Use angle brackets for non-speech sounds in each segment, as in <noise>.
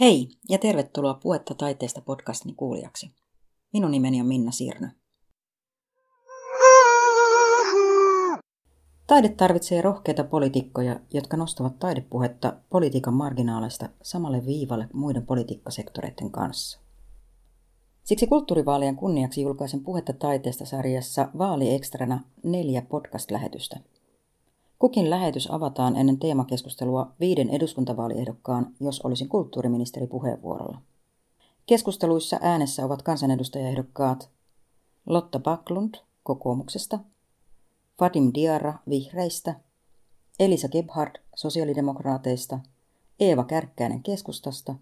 Hei ja tervetuloa Puetta taiteesta podcastini kuulijaksi. Minun nimeni on Minna Sirnö. Taide tarvitsee rohkeita poliitikkoja, jotka nostavat taidepuhetta politiikan marginaaleista samalle viivalle muiden politiikkasektoreiden kanssa. Siksi kulttuurivaalien kunniaksi julkaisen Puhetta taiteesta sarjassa Vaali-ekstrana neljä podcast-lähetystä – Kukin lähetys avataan ennen teemakeskustelua viiden eduskuntavaaliehdokkaan, jos olisin kulttuuriministeri puheenvuorolla. Keskusteluissa äänessä ovat kansanedustajaehdokkaat Lotta Backlund kokoomuksesta, Vadim Diarra vihreistä, Elisa Gebhard sosiaalidemokraateista, Eeva Kärkkäinen keskustasta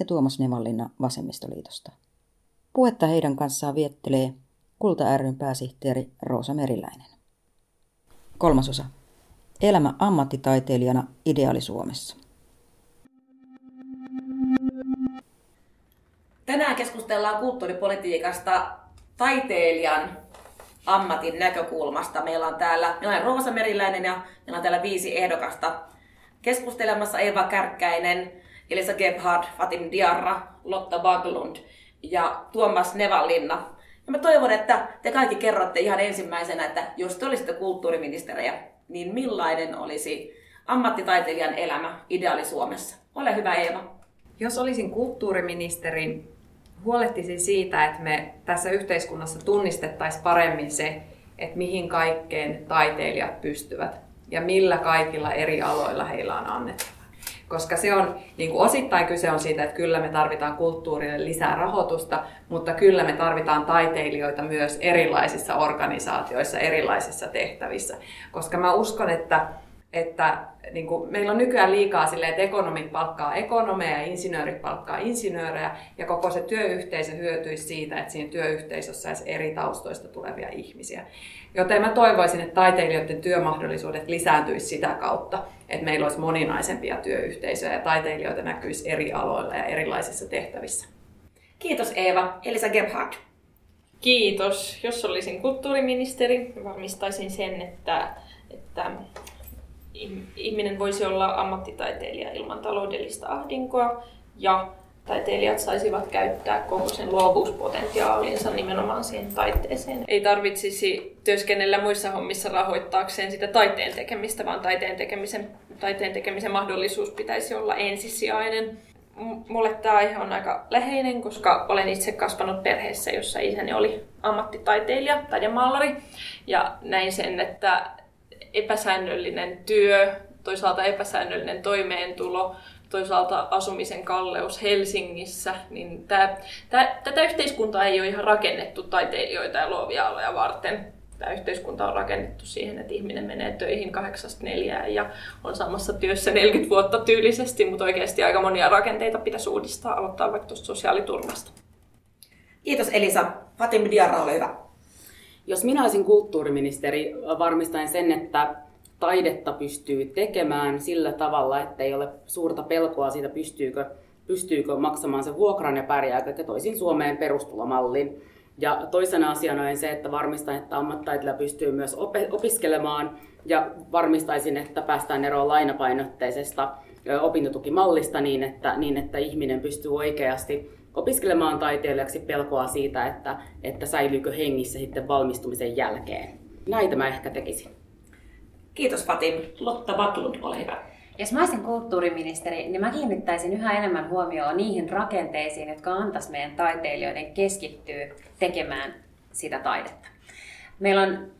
ja Tuomas Nevallinna vasemmistoliitosta. Puhetta heidän kanssaan viettelee Kulta ryn pääsihteeri Roosa Meriläinen. Kolmasosa. Elämä ammattitaiteilijana Ideaali-Suomessa. Tänään keskustellaan kulttuuripolitiikasta taiteilijan ammatin näkökulmasta. Meillä on täällä meillä on Roosa Meriläinen ja meillä on täällä viisi ehdokasta keskustelemassa Eva Kärkkäinen, Elisa Gebhard, Fatim Diarra, Lotta Baglund ja Tuomas Nevalinna. Ja mä toivon, että te kaikki kerrotte ihan ensimmäisenä, että jos te olisitte kulttuuriministeriä, niin millainen olisi ammattitaiteilijan elämä ideaali Suomessa? Ole hyvä Eeva. Jos olisin kulttuuriministeri, huolehtisin siitä, että me tässä yhteiskunnassa tunnistettaisiin paremmin se, että mihin kaikkeen taiteilijat pystyvät ja millä kaikilla eri aloilla heillä on annettava. Koska se on, niin kuin osittain kyse on siitä, että kyllä me tarvitaan kulttuurille lisää rahoitusta, mutta kyllä me tarvitaan taiteilijoita myös erilaisissa organisaatioissa, erilaisissa tehtävissä. Koska mä uskon, että että niin kuin, meillä on nykyään liikaa silleen, että ekonomit palkkaa ekonomeja ja insinöörit palkkaa insinöörejä ja koko se työyhteisö hyötyisi siitä, että siinä työyhteisössä olisi eri taustoista tulevia ihmisiä. Joten mä toivoisin, että taiteilijoiden työmahdollisuudet lisääntyisi sitä kautta, että meillä olisi moninaisempia työyhteisöjä ja taiteilijoita näkyisi eri aloilla ja erilaisissa tehtävissä. Kiitos Eeva. Elisa Gebhard. Kiitos. Jos olisin kulttuuriministeri, varmistaisin sen, että, että ihminen voisi olla ammattitaiteilija ilman taloudellista ahdinkoa ja taiteilijat saisivat käyttää koko sen luovuuspotentiaalinsa nimenomaan siihen taiteeseen. Ei tarvitsisi työskennellä muissa hommissa rahoittaakseen sitä taiteen tekemistä, vaan taiteen tekemisen, taiteen tekemisen mahdollisuus pitäisi olla ensisijainen. Mulle tämä aihe on aika läheinen, koska olen itse kasvanut perheessä, jossa isäni oli ammattitaiteilija, taidemaalari. Ja näin sen, että epäsäännöllinen työ, toisaalta epäsäännöllinen toimeentulo, toisaalta asumisen kalleus Helsingissä, niin tää, tää, tätä yhteiskuntaa ei ole ihan rakennettu taiteilijoita ja luovia aloja varten. Tämä yhteiskunta on rakennettu siihen, että ihminen menee töihin kahdeksasta neljään ja on samassa työssä 40 vuotta tyylisesti, mutta oikeasti aika monia rakenteita pitäisi uudistaa, aloittaa vaikka tuosta sosiaaliturvasta. Kiitos Elisa. Fatim Diarra, ole hyvä. Jos minä olisin kulttuuriministeri, varmistain sen, että taidetta pystyy tekemään sillä tavalla, että ei ole suurta pelkoa siitä, pystyykö, pystyykö maksamaan sen vuokran ja pärjääkö, että toisin Suomeen perustulomallin. Ja toisena asiana on se, että varmistan, että ammattitaiteilija pystyy myös opiskelemaan ja varmistaisin, että päästään eroon lainapainotteisesta opintotukimallista niin, että, niin, että ihminen pystyy oikeasti opiskelemaan taiteilijaksi pelkoa siitä, että, että säilyykö hengissä sitten valmistumisen jälkeen. Näitä mä ehkä tekisin. Kiitos Fatin. Lotta Batlund, ole hyvä. Jos mä olisin kulttuuriministeri, niin mä kiinnittäisin yhä enemmän huomioon niihin rakenteisiin, jotka antaisi meidän taiteilijoiden keskittyä tekemään sitä taidetta. Meillä on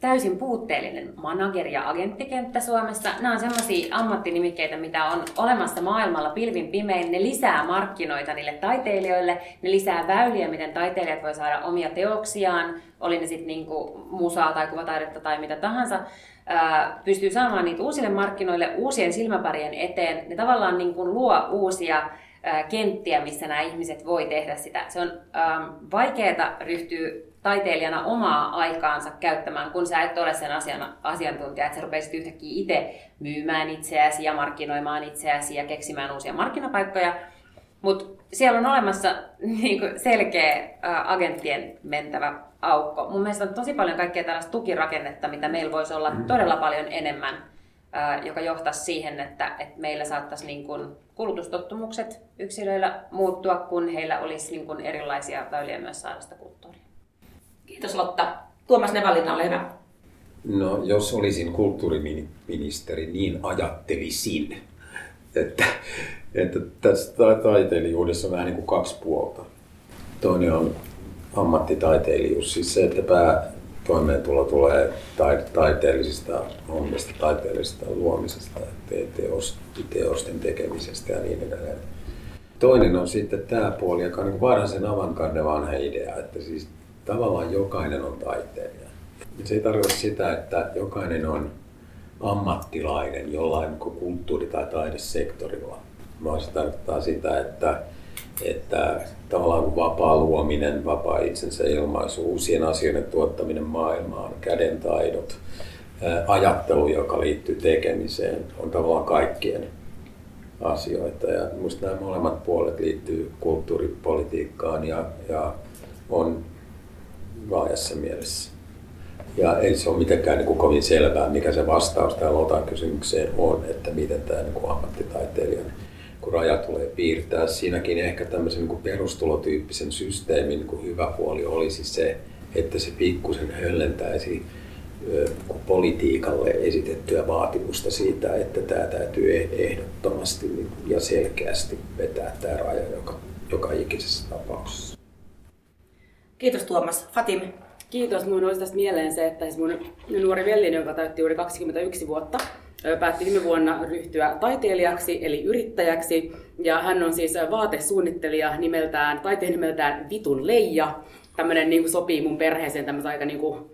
täysin puutteellinen manageri- ja agenttikenttä Suomessa. Nämä on sellaisia ammattinimikkeitä, mitä on olemassa maailmalla pilvin pimein. Ne lisää markkinoita niille taiteilijoille, ne lisää väyliä, miten taiteilijat voi saada omia teoksiaan, oli ne sitten niinku musaa tai kuvataidetta tai mitä tahansa, pystyy saamaan niitä uusille markkinoille, uusien silmäparien eteen. Ne tavallaan niin kuin luo uusia kenttiä, missä nämä ihmiset voi tehdä sitä. Se on ähm, vaikeaa ryhtyä taiteilijana omaa aikaansa käyttämään, kun sä et ole sen asian, asiantuntija, että sä rupeisit yhtäkkiä itse myymään itseäsi ja markkinoimaan itseäsi ja keksimään uusia markkinapaikkoja. Mutta siellä on olemassa <laughs> niin kuin selkeä ä, agenttien mentävä aukko. Mun mielestä on tosi paljon kaikkea tällaista tukirakennetta, mitä meillä voisi olla mm. todella paljon enemmän joka johtaisi siihen, että, että meillä saattaisi niin kuin kulutustottumukset yksilöillä muuttua, kun heillä olisi niin kuin erilaisia väyliä myös saada sitä kulttuuria. Kiitos Lotta. Tuomas Nevalinna, ole hyvä. No, jos olisin kulttuuriministeri, niin ajattelisin, että, että tässä taiteilijuudessa on vähän niin kuin kaksi puolta. Toinen on ammattitaiteilijuus, siis se, että päätoimeentulo tulee taiteellisista hommista, taiteellisesta luomisesta, teos, teosten tekemisestä ja niin edelleen. Toinen on sitten tämä puoli, joka on niin varsinaisen avantgarde vanha idea, että siis tavallaan jokainen on taiteilija. Se ei tarkoita sitä, että jokainen on ammattilainen jollain kulttuuri- tai taidesektorilla, vaan se tarkoittaa sitä, että, että tavallaan vapaa luominen, vapaa itsensä ilmaisu, uusien asioiden tuottaminen maailmaan, kädentaidot, ajattelu, joka liittyy tekemiseen, on tavallaan kaikkien asioita. Ja minusta nämä molemmat puolet liittyy kulttuuripolitiikkaan ja, ja on laajassa mielessä. Ja ei se ole mitenkään niin kuin kovin selvää, mikä se vastaus tähän Lotan kysymykseen on, että miten tämä niin kuin ammattitaiteilijan kun raja tulee piirtää. Siinäkin ehkä tämmöisen niin kuin perustulotyyppisen systeemin niin kuin hyvä puoli olisi se, että se pikkusen höllentäisi politiikalle esitettyä vaatimusta siitä, että tämä täytyy e- ehdottomasti ja selkeästi vetää tämä raja joka, joka ikisessä tapauksessa. Kiitos Tuomas. Fatim. Kiitos. Minun olisi tästä mieleen se, että siis mun nuori veljeni, joka täytti juuri 21 vuotta, päätti viime vuonna ryhtyä taiteilijaksi eli yrittäjäksi. Ja hän on siis vaatesuunnittelija nimeltään, taiteen nimeltään Vitun Leija. Tämmöinen niin sopii mun perheeseen tämmöiset aika niin kuin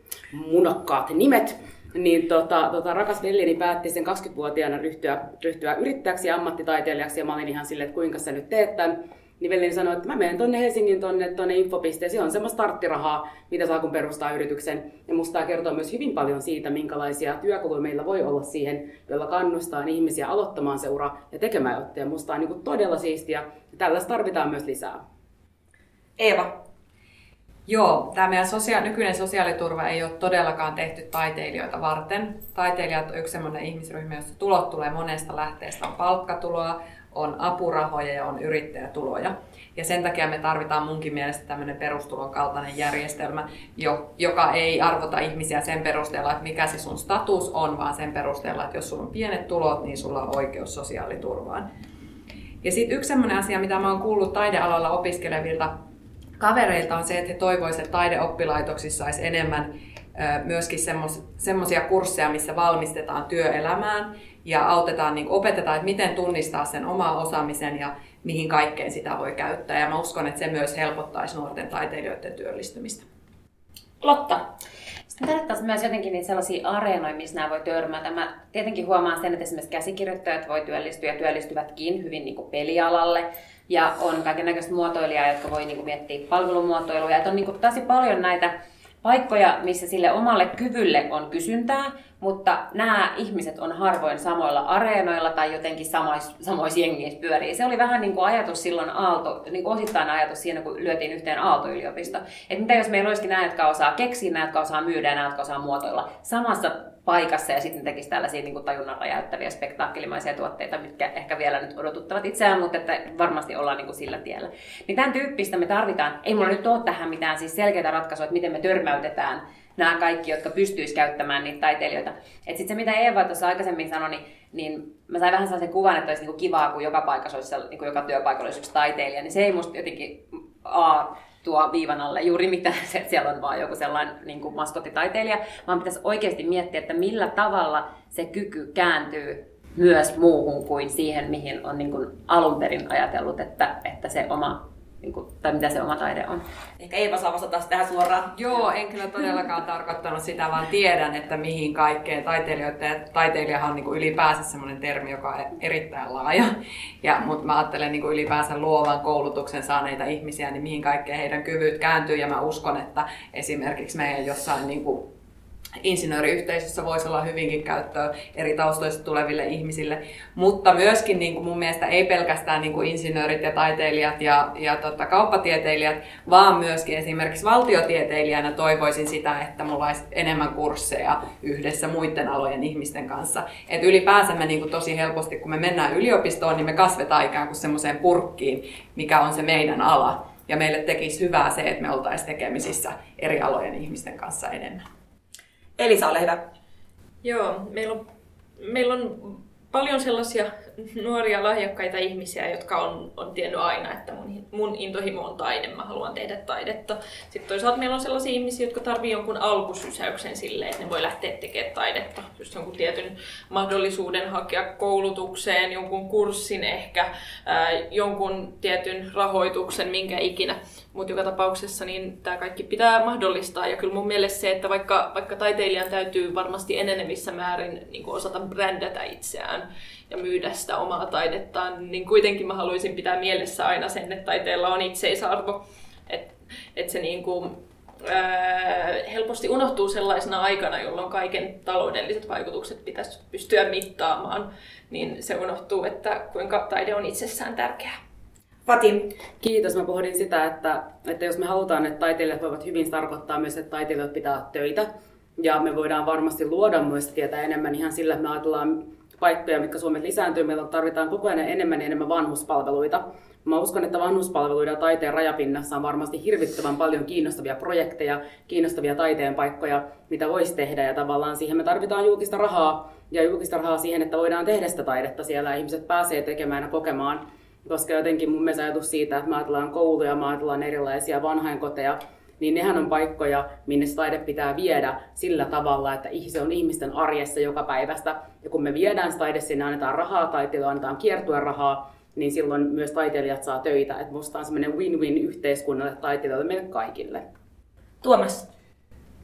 nimet. Niin tota, tota, rakas veljeni päätti sen 20-vuotiaana ryhtyä, ryhtyä yrittäjäksi ja ammattitaiteilijaksi. Ja mä olin ihan silleen, että kuinka sä nyt teet tämän niin veljeni sanoi, että mä menen tonne Helsingin tonne, tonne infopisteeseen. Se on semmoista starttirahaa, mitä saa kun perustaa yrityksen. Ja musta tämä kertoo myös hyvin paljon siitä, minkälaisia työkaluja meillä voi olla siihen, jolla kannustaa ihmisiä aloittamaan se ura ja tekemään jotain. Musta on niin todella siistiä. Ja tällaista tarvitaan myös lisää. Eeva. Joo, tämä meidän sosia- nykyinen sosiaaliturva ei ole todellakaan tehty taiteilijoita varten. Taiteilijat on yksi sellainen ihmisryhmä, jossa tulot tulee monesta lähteestä. On palkkatuloa, on apurahoja ja on yrittäjätuloja. Ja sen takia me tarvitaan munkin mielestä tämmöinen perustulon kaltainen järjestelmä, joka ei arvota ihmisiä sen perusteella, että mikä se sun status on, vaan sen perusteella, että jos sulla on pienet tulot, niin sulla on oikeus sosiaaliturvaan. Ja sitten yksi sellainen asia, mitä mä oon kuullut taidealalla opiskelevilta kavereilta on se, että he toivoisivat, että taideoppilaitoksissa olisi enemmän myöskin semmoisia kursseja, missä valmistetaan työelämään ja autetaan, niin opetetaan, että miten tunnistaa sen oma osaamisen ja mihin kaikkeen sitä voi käyttää. Ja mä uskon, että se myös helpottaisi nuorten taiteilijoiden työllistymistä. Lotta. Sitten tarvittaisiin myös jotenkin niitä sellaisia areenoja, missä nämä voi törmätä. Mä tietenkin huomaan sen, että esimerkiksi käsikirjoittajat voi työllistyä ja työllistyvätkin hyvin niin kuin pelialalle. Ja on kaiken näköistä muotoilijaa, jotka voi niin kuin miettiä palvelumuotoilua. Ja että on niin kuin tosi paljon näitä paikkoja, missä sille omalle kyvylle on kysyntää, mutta nämä ihmiset on harvoin samoilla areenoilla tai jotenkin samoissa, samoissa jengeissä pyörii. Se oli vähän niin kuin ajatus silloin Aalto, niin kuin osittain ajatus siinä, kun lyötiin yhteen Aalto-yliopisto. Että mitä jos meillä olisikin nämä, jotka osaa keksiä, nämä, jotka osaa myydä ja nämä, jotka osaa muotoilla samassa paikassa ja sitten tekisi tällaisia niin kuin tajunnan räjäyttäviä spektaakkelimaisia tuotteita, mitkä ehkä vielä nyt odotuttavat itseään, mutta että varmasti ollaan niin kuin sillä tiellä. Niin tämän tyyppistä me tarvitaan. Ei mulla nyt ole tähän mitään siis selkeää ratkaisua, että miten me törmäytetään nämä kaikki, jotka pystyisivät käyttämään niitä taiteilijoita. Että sitten se, mitä Eeva tuossa aikaisemmin sanoi, niin, niin mä sain vähän sellaisen kuvan, että olisi niinku kivaa, kun joka paikassa olisi, niinku joka työpaikalla olisi yksi taiteilija, niin se ei musta jotenkin a, tuo viivan alle juuri mitään, <laughs> se, että siellä on vaan joku sellainen niin kuin maskottitaiteilija, vaan pitäisi oikeasti miettiä, että millä tavalla se kyky kääntyy myös muuhun kuin siihen, mihin on niin kuin alun perin ajatellut, että, että se oma niin kuin, tai mitä se oma taide on. Ehkä Eeva saa vastata tähän suoraan. Joo, en kyllä todellakaan <laughs> tarkoittanut sitä, vaan tiedän, että mihin kaikkeen taiteilijoita, ja taiteilijahan on niin kuin ylipäänsä semmoinen termi, joka on erittäin laaja. Ja, mutta mä ajattelen niin kuin ylipäänsä luovan koulutuksen saaneita ihmisiä, niin mihin kaikkeen heidän kyvyt kääntyy, ja mä uskon, että esimerkiksi meidän jossain niin kuin insinööriyhteisössä voisi olla hyvinkin käyttöä eri taustoista tuleville ihmisille, mutta myöskin niin kuin mun mielestä ei pelkästään niin kuin insinöörit ja taiteilijat ja, ja tota, kauppatieteilijät, vaan myöskin esimerkiksi valtiotieteilijänä toivoisin sitä, että mulla olisi enemmän kursseja yhdessä muiden alojen ihmisten kanssa. Et ylipäänsä me niin kuin tosi helposti, kun me mennään yliopistoon, niin me kasvetaan ikään kuin semmoiseen purkkiin, mikä on se meidän ala. Ja meille tekisi hyvää se, että me oltaisiin tekemisissä eri alojen ihmisten kanssa enemmän. Elisa, ole hyvä. Joo, meillä on, meillä on paljon sellaisia nuoria lahjakkaita ihmisiä, jotka on, on tiennyt aina, että mun, mun intohimo on taide, mä haluan tehdä taidetta. Sitten toisaalta meillä on sellaisia ihmisiä, jotka tarvii jonkun alkusysäyksen silleen, että ne voi lähteä tekemään taidetta. Just jonkun tietyn mahdollisuuden hakea koulutukseen, jonkun kurssin ehkä, ää, jonkun tietyn rahoituksen, minkä ikinä. Mutta joka tapauksessa niin tämä kaikki pitää mahdollistaa. Ja kyllä mun mielestä se, että vaikka, vaikka taiteilijan täytyy varmasti enenevissä määrin niin osata brändätä itseään, ja myydä sitä omaa taidettaan, niin kuitenkin mä haluaisin pitää mielessä aina sen, että taiteella on itseisarvo. Että et se niin kuin, ää, helposti unohtuu sellaisena aikana, jolloin kaiken taloudelliset vaikutukset pitäisi pystyä mittaamaan, niin se unohtuu, että kuinka taide on itsessään tärkeää. Fatim. Kiitos. Mä pohdin sitä, että, että jos me halutaan, että taiteilijat voivat hyvin, tarkoittaa myös, että taiteilijat pitää töitä. Ja me voidaan varmasti luoda myös tietää enemmän ihan sillä, että me ajatellaan paikkoja, mitkä Suomessa lisääntyy. Meillä tarvitaan koko ajan enemmän ja enemmän vanhuspalveluita. Mä uskon, että vanhuspalveluiden ja taiteen rajapinnassa on varmasti hirvittävän paljon kiinnostavia projekteja, kiinnostavia taiteen paikkoja, mitä voisi tehdä. Ja tavallaan siihen me tarvitaan julkista rahaa ja julkista rahaa siihen, että voidaan tehdä sitä taidetta siellä ja ihmiset pääsee tekemään ja kokemaan. Koska jotenkin mun mielestä ajatus siitä, että me ajatellaan kouluja, me ajatellaan erilaisia vanhainkoteja, niin nehän on paikkoja, minne taide pitää viedä sillä tavalla, että se on ihmisten arjessa joka päivästä. Ja kun me viedään taide sinne, annetaan rahaa taiteilijoille, annetaan kiertuen rahaa, niin silloin myös taiteilijat saa töitä. Että musta on semmoinen win-win yhteiskunnalle, taiteilijoille, meille kaikille. Tuomas.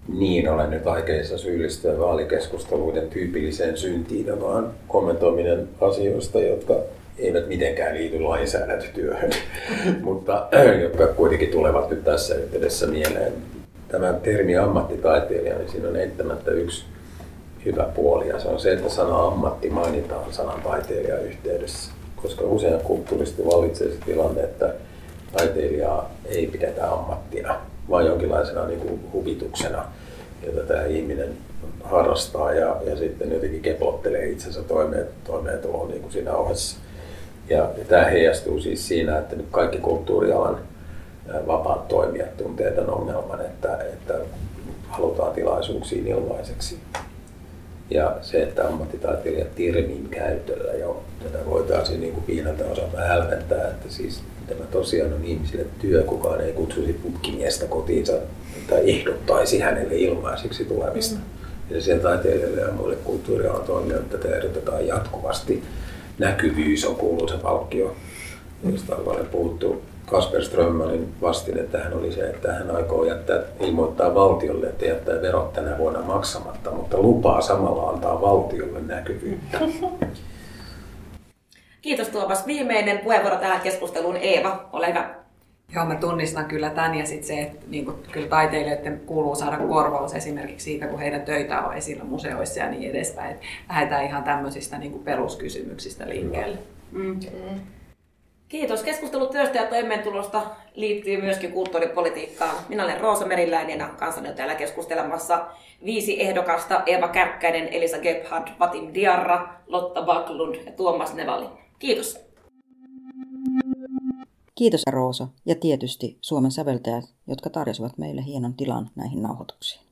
Niin, olen nyt aikeissa syyllistyä vaalikeskusteluiden tyypilliseen syntiin, vaan kommentoiminen asioista, jotka eivät mitenkään liity lainsäädäntötyöhön, <laughs> mutta <clears throat> jotka kuitenkin tulevat nyt tässä yhteydessä mieleen. Tämä termi ammattitaiteilija, niin siinä on eittämättä yksi hyvä puoli, ja se on se, että sana ammatti mainitaan sanan taiteilija yhteydessä, koska usein kulttuurisesti vallitsee se tilanne, että taiteilijaa ei pidetä ammattina, vaan jonkinlaisena niin kuin huvituksena, jota tämä ihminen harrastaa ja, ja sitten jotenkin keplottelee itsensä toimeen, toimeentuloon niin kuin siinä ohessa. Ja, tämä heijastuu siis siinä, että nyt kaikki kulttuurialan vapaat toimijat tuntee tämän ongelman, että, että halutaan tilaisuuksiin ilmaiseksi. Ja se, että ammattitaiteilijat termin käytöllä jo tätä voitaisiin niin kuin pieneltä osalta hälventää, että siis tämä tosiaan on ihmisille työ, kukaan ei kutsuisi putkimiestä kotiinsa tai ehdottaisi hänelle ilmaiseksi tulemista. Mm. Ja sen taiteilijoille ja muille kulttuurialan toimijoille tätä ehdotetaan jatkuvasti näkyvyys on kuuluisa palkkio, josta on paljon puhuttu. Kasper Strömmanin vastine tähän oli se, että hän aikoo jättää, ilmoittaa valtiolle, että jättää verot tänä vuonna maksamatta, mutta lupaa samalla antaa valtiolle näkyvyyttä. <laughs> Kiitos Tuomas. Viimeinen puheenvuoro tähän keskusteluun. Eeva, ole hyvä. Joo, mä tunnistan kyllä tämän ja sitten se, että niin kuin, kyllä taiteilijoiden kuuluu saada korvaus esimerkiksi siitä, kun heidän töitä on esillä museoissa ja niin edespäin. Että lähdetään ihan tämmöisistä niin kuin peruskysymyksistä liikkeelle. Mm. Mm. Kiitos. Keskustelu työstä ja toimeentulosta liittyy myöskin kulttuuripolitiikkaan. Minä olen Roosa Meriläinen ja kanssani täällä keskustelemassa viisi ehdokasta. Eva Kärkkäinen, Elisa Gebhard, Vatim Diarra, Lotta Baklund ja Tuomas Nevali. Kiitos. Kiitos Roosa ja tietysti Suomen säveltäjät, jotka tarjosivat meille hienon tilan näihin nauhoituksiin.